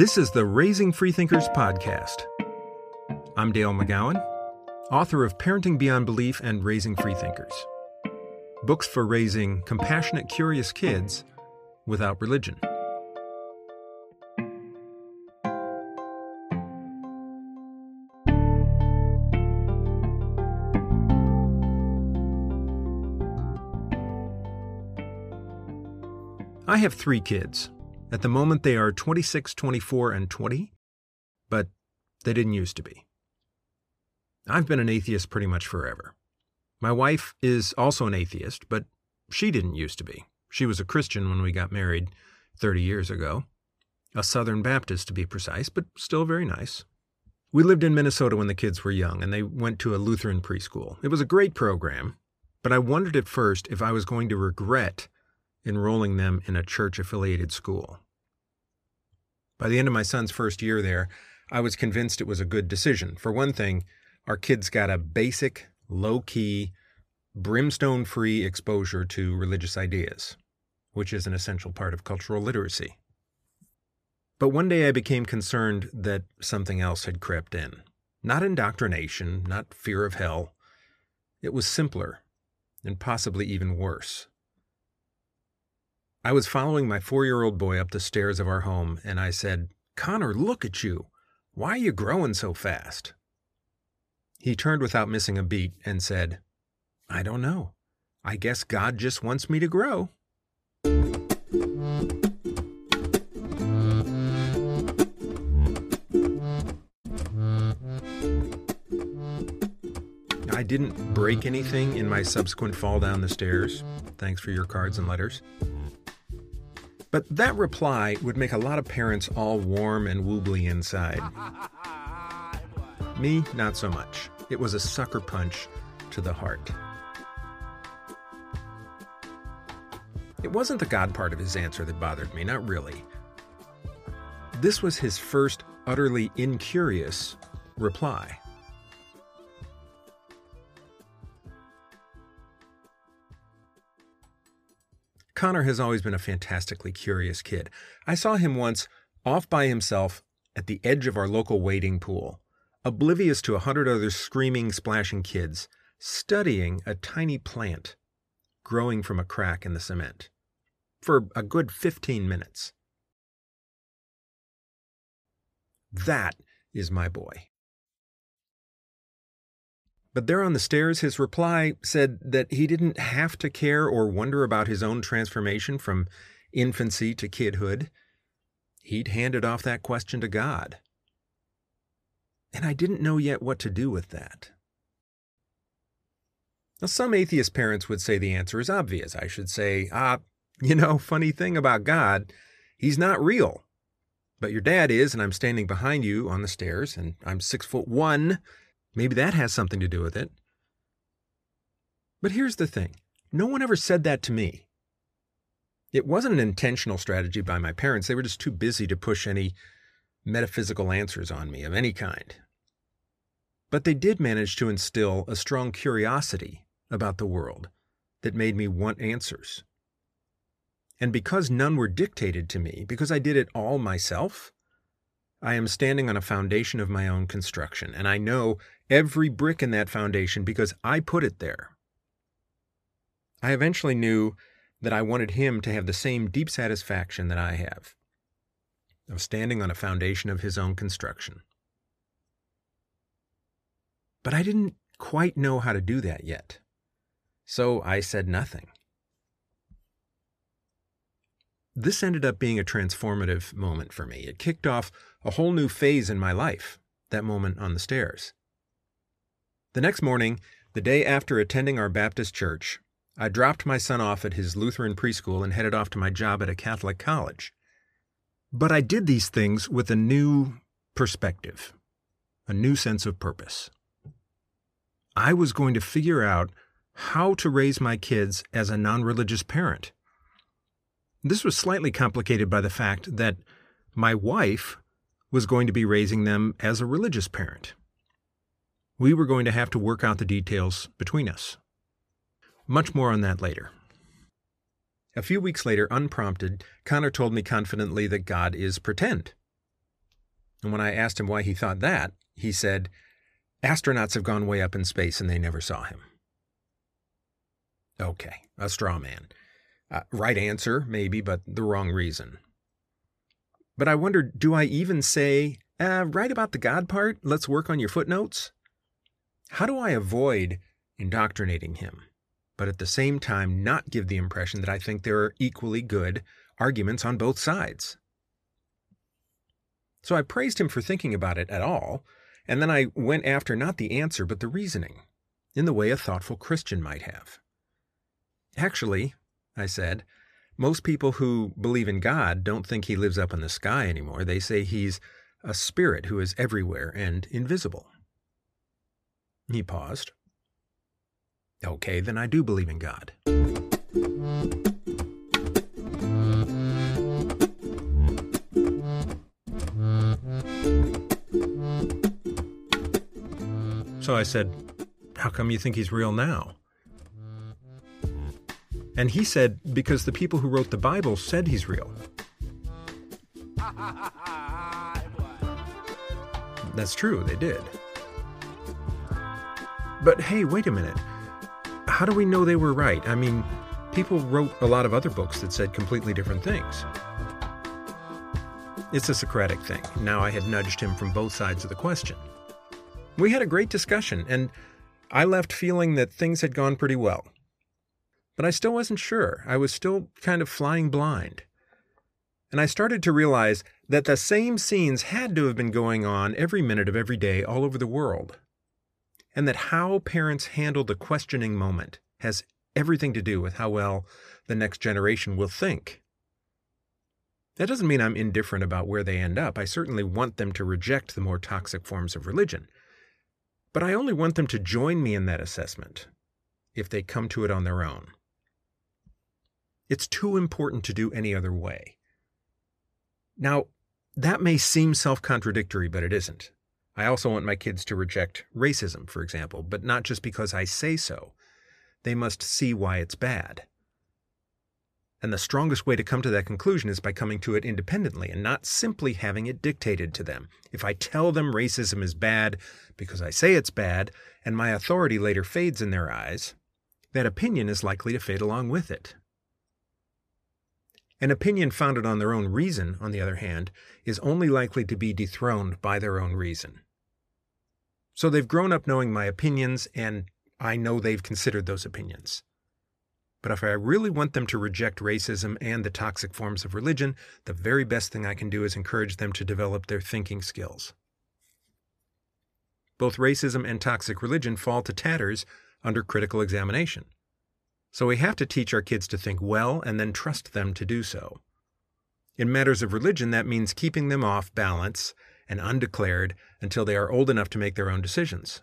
This is the Raising Freethinkers podcast. I'm Dale McGowan, author of Parenting Beyond Belief and Raising Freethinkers. Books for raising compassionate, curious kids without religion. I have three kids. At the moment, they are 26, 24, and 20, but they didn't used to be. I've been an atheist pretty much forever. My wife is also an atheist, but she didn't used to be. She was a Christian when we got married 30 years ago. A Southern Baptist, to be precise, but still very nice. We lived in Minnesota when the kids were young, and they went to a Lutheran preschool. It was a great program, but I wondered at first if I was going to regret enrolling them in a church affiliated school. By the end of my son's first year there, I was convinced it was a good decision. For one thing, our kids got a basic, low key, brimstone free exposure to religious ideas, which is an essential part of cultural literacy. But one day I became concerned that something else had crept in. Not indoctrination, not fear of hell. It was simpler, and possibly even worse. I was following my four year old boy up the stairs of our home, and I said, Connor, look at you. Why are you growing so fast? He turned without missing a beat and said, I don't know. I guess God just wants me to grow. I didn't break anything in my subsequent fall down the stairs. Thanks for your cards and letters. But that reply would make a lot of parents all warm and woobly inside. Me, not so much. It was a sucker punch to the heart. It wasn't the God part of his answer that bothered me, not really. This was his first utterly incurious reply. Connor has always been a fantastically curious kid. I saw him once off by himself at the edge of our local wading pool, oblivious to a hundred other screaming, splashing kids, studying a tiny plant growing from a crack in the cement for a good 15 minutes. That is my boy. But there on the stairs, his reply said that he didn't have to care or wonder about his own transformation from infancy to kidhood. He'd handed off that question to God. And I didn't know yet what to do with that. Now, some atheist parents would say the answer is obvious. I should say, ah, you know, funny thing about God, he's not real. But your dad is, and I'm standing behind you on the stairs, and I'm six foot one, Maybe that has something to do with it. But here's the thing no one ever said that to me. It wasn't an intentional strategy by my parents. They were just too busy to push any metaphysical answers on me of any kind. But they did manage to instill a strong curiosity about the world that made me want answers. And because none were dictated to me, because I did it all myself, I am standing on a foundation of my own construction, and I know every brick in that foundation because I put it there. I eventually knew that I wanted him to have the same deep satisfaction that I have of standing on a foundation of his own construction. But I didn't quite know how to do that yet, so I said nothing. This ended up being a transformative moment for me. It kicked off a whole new phase in my life, that moment on the stairs. The next morning, the day after attending our Baptist church, I dropped my son off at his Lutheran preschool and headed off to my job at a Catholic college. But I did these things with a new perspective, a new sense of purpose. I was going to figure out how to raise my kids as a non religious parent. This was slightly complicated by the fact that my wife was going to be raising them as a religious parent. We were going to have to work out the details between us. Much more on that later. A few weeks later, unprompted, Connor told me confidently that God is pretend. And when I asked him why he thought that, he said, Astronauts have gone way up in space and they never saw him. Okay, a straw man. Uh, right answer, maybe, but the wrong reason. But I wondered do I even say, uh, right about the God part, let's work on your footnotes? How do I avoid indoctrinating him, but at the same time not give the impression that I think there are equally good arguments on both sides? So I praised him for thinking about it at all, and then I went after not the answer, but the reasoning, in the way a thoughtful Christian might have. Actually, I said, most people who believe in God don't think he lives up in the sky anymore. They say he's a spirit who is everywhere and invisible. He paused. Okay, then I do believe in God. So I said, How come you think he's real now? And he said, Because the people who wrote the Bible said he's real. That's true, they did. But hey, wait a minute. How do we know they were right? I mean, people wrote a lot of other books that said completely different things. It's a Socratic thing. Now I had nudged him from both sides of the question. We had a great discussion, and I left feeling that things had gone pretty well. But I still wasn't sure. I was still kind of flying blind. And I started to realize that the same scenes had to have been going on every minute of every day all over the world and that how parents handle the questioning moment has everything to do with how well the next generation will think. That doesn't mean I'm indifferent about where they end up. I certainly want them to reject the more toxic forms of religion. But I only want them to join me in that assessment if they come to it on their own. It's too important to do any other way. Now, that may seem self contradictory, but it isn't. I also want my kids to reject racism, for example, but not just because I say so. They must see why it's bad. And the strongest way to come to that conclusion is by coming to it independently and not simply having it dictated to them. If I tell them racism is bad because I say it's bad, and my authority later fades in their eyes, that opinion is likely to fade along with it. An opinion founded on their own reason, on the other hand, is only likely to be dethroned by their own reason. So they've grown up knowing my opinions, and I know they've considered those opinions. But if I really want them to reject racism and the toxic forms of religion, the very best thing I can do is encourage them to develop their thinking skills. Both racism and toxic religion fall to tatters under critical examination. So we have to teach our kids to think well and then trust them to do so. In matters of religion, that means keeping them off balance and undeclared until they are old enough to make their own decisions.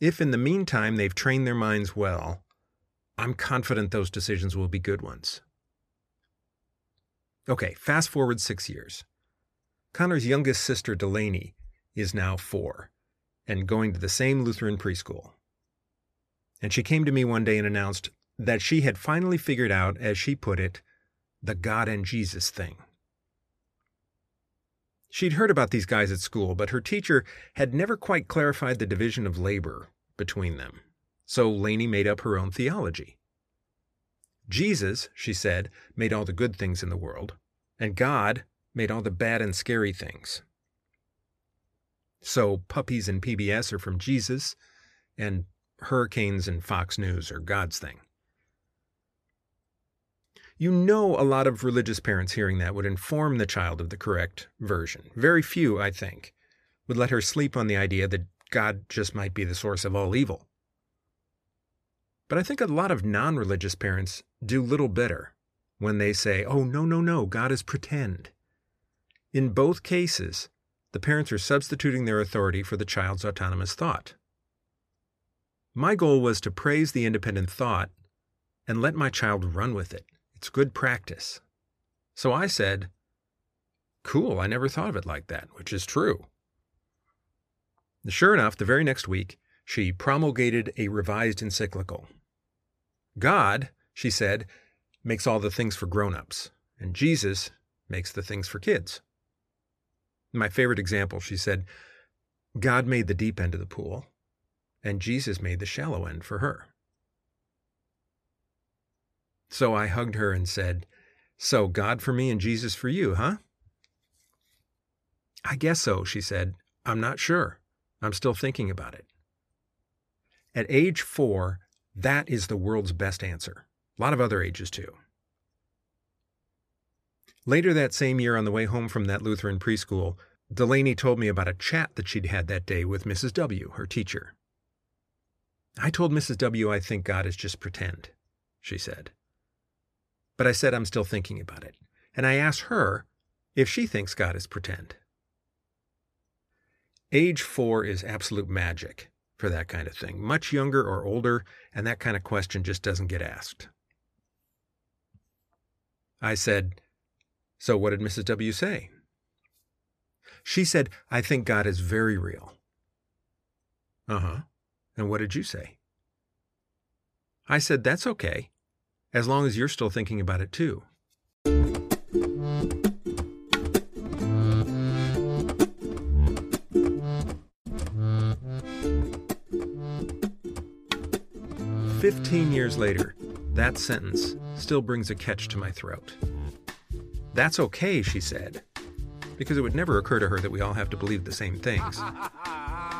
If in the meantime they've trained their minds well, I'm confident those decisions will be good ones. Okay, fast forward six years. Connor's youngest sister, Delaney, is now four and going to the same Lutheran preschool. And she came to me one day and announced that she had finally figured out, as she put it, the God and Jesus thing. She'd heard about these guys at school, but her teacher had never quite clarified the division of labor between them. So Lainey made up her own theology. Jesus, she said, made all the good things in the world, and God made all the bad and scary things. So puppies and PBS are from Jesus, and hurricanes and Fox News are God's thing. You know, a lot of religious parents hearing that would inform the child of the correct version. Very few, I think, would let her sleep on the idea that God just might be the source of all evil. But I think a lot of non religious parents do little better when they say, oh, no, no, no, God is pretend. In both cases, the parents are substituting their authority for the child's autonomous thought. My goal was to praise the independent thought and let my child run with it. It's good practice. So I said, Cool, I never thought of it like that, which is true. Sure enough, the very next week, she promulgated a revised encyclical. God, she said, makes all the things for grown ups, and Jesus makes the things for kids. My favorite example, she said, God made the deep end of the pool, and Jesus made the shallow end for her. So I hugged her and said, So God for me and Jesus for you, huh? I guess so, she said. I'm not sure. I'm still thinking about it. At age four, that is the world's best answer. A lot of other ages, too. Later that same year, on the way home from that Lutheran preschool, Delaney told me about a chat that she'd had that day with Mrs. W., her teacher. I told Mrs. W. I think God is just pretend, she said. But I said I'm still thinking about it. And I asked her if she thinks God is pretend. Age four is absolute magic for that kind of thing. Much younger or older, and that kind of question just doesn't get asked. I said, So what did Mrs. W say? She said, I think God is very real. Uh huh. And what did you say? I said, That's okay, as long as you're still thinking about it too. Fifteen years later, that sentence still brings a catch to my throat. That's okay, she said, because it would never occur to her that we all have to believe the same things.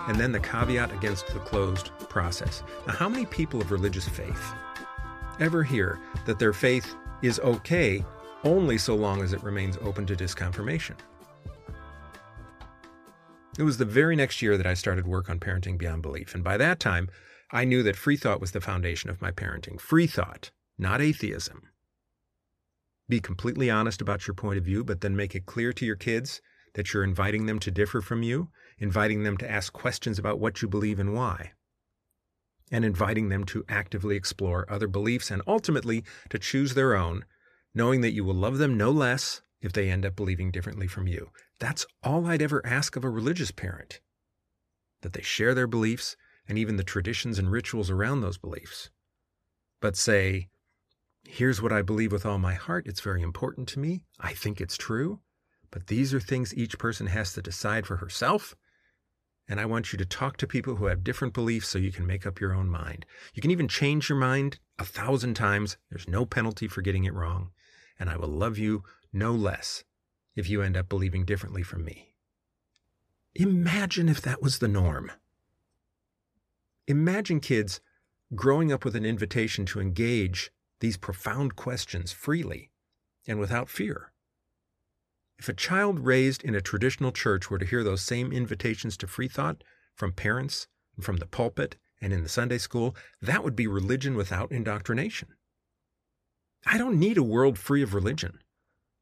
And then the caveat against the closed process. Now, how many people of religious faith ever hear that their faith is okay only so long as it remains open to disconfirmation? It was the very next year that I started work on parenting beyond belief, and by that time, I knew that free thought was the foundation of my parenting. Free thought, not atheism. Be completely honest about your point of view, but then make it clear to your kids that you're inviting them to differ from you, inviting them to ask questions about what you believe and why, and inviting them to actively explore other beliefs and ultimately to choose their own, knowing that you will love them no less if they end up believing differently from you. That's all I'd ever ask of a religious parent that they share their beliefs and even the traditions and rituals around those beliefs. But say, here's what I believe with all my heart. It's very important to me. I think it's true. But these are things each person has to decide for herself. And I want you to talk to people who have different beliefs so you can make up your own mind. You can even change your mind a thousand times. There's no penalty for getting it wrong. And I will love you no less if you end up believing differently from me. Imagine if that was the norm. Imagine kids growing up with an invitation to engage these profound questions freely and without fear. If a child raised in a traditional church were to hear those same invitations to free thought from parents and from the pulpit and in the Sunday school, that would be religion without indoctrination. I don't need a world free of religion.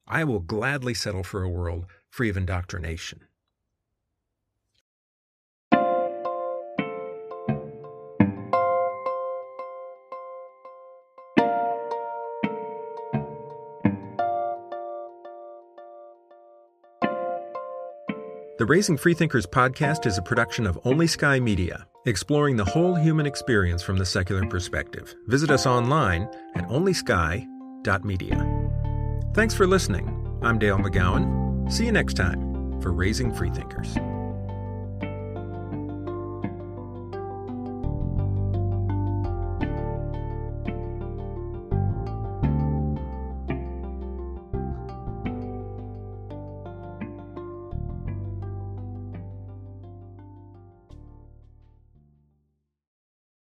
I will gladly settle for a world free of indoctrination. The Raising Freethinkers podcast is a production of Only Sky Media, exploring the whole human experience from the secular perspective. Visit us online at onlysky.media. Thanks for listening. I'm Dale McGowan. See you next time for Raising Freethinkers.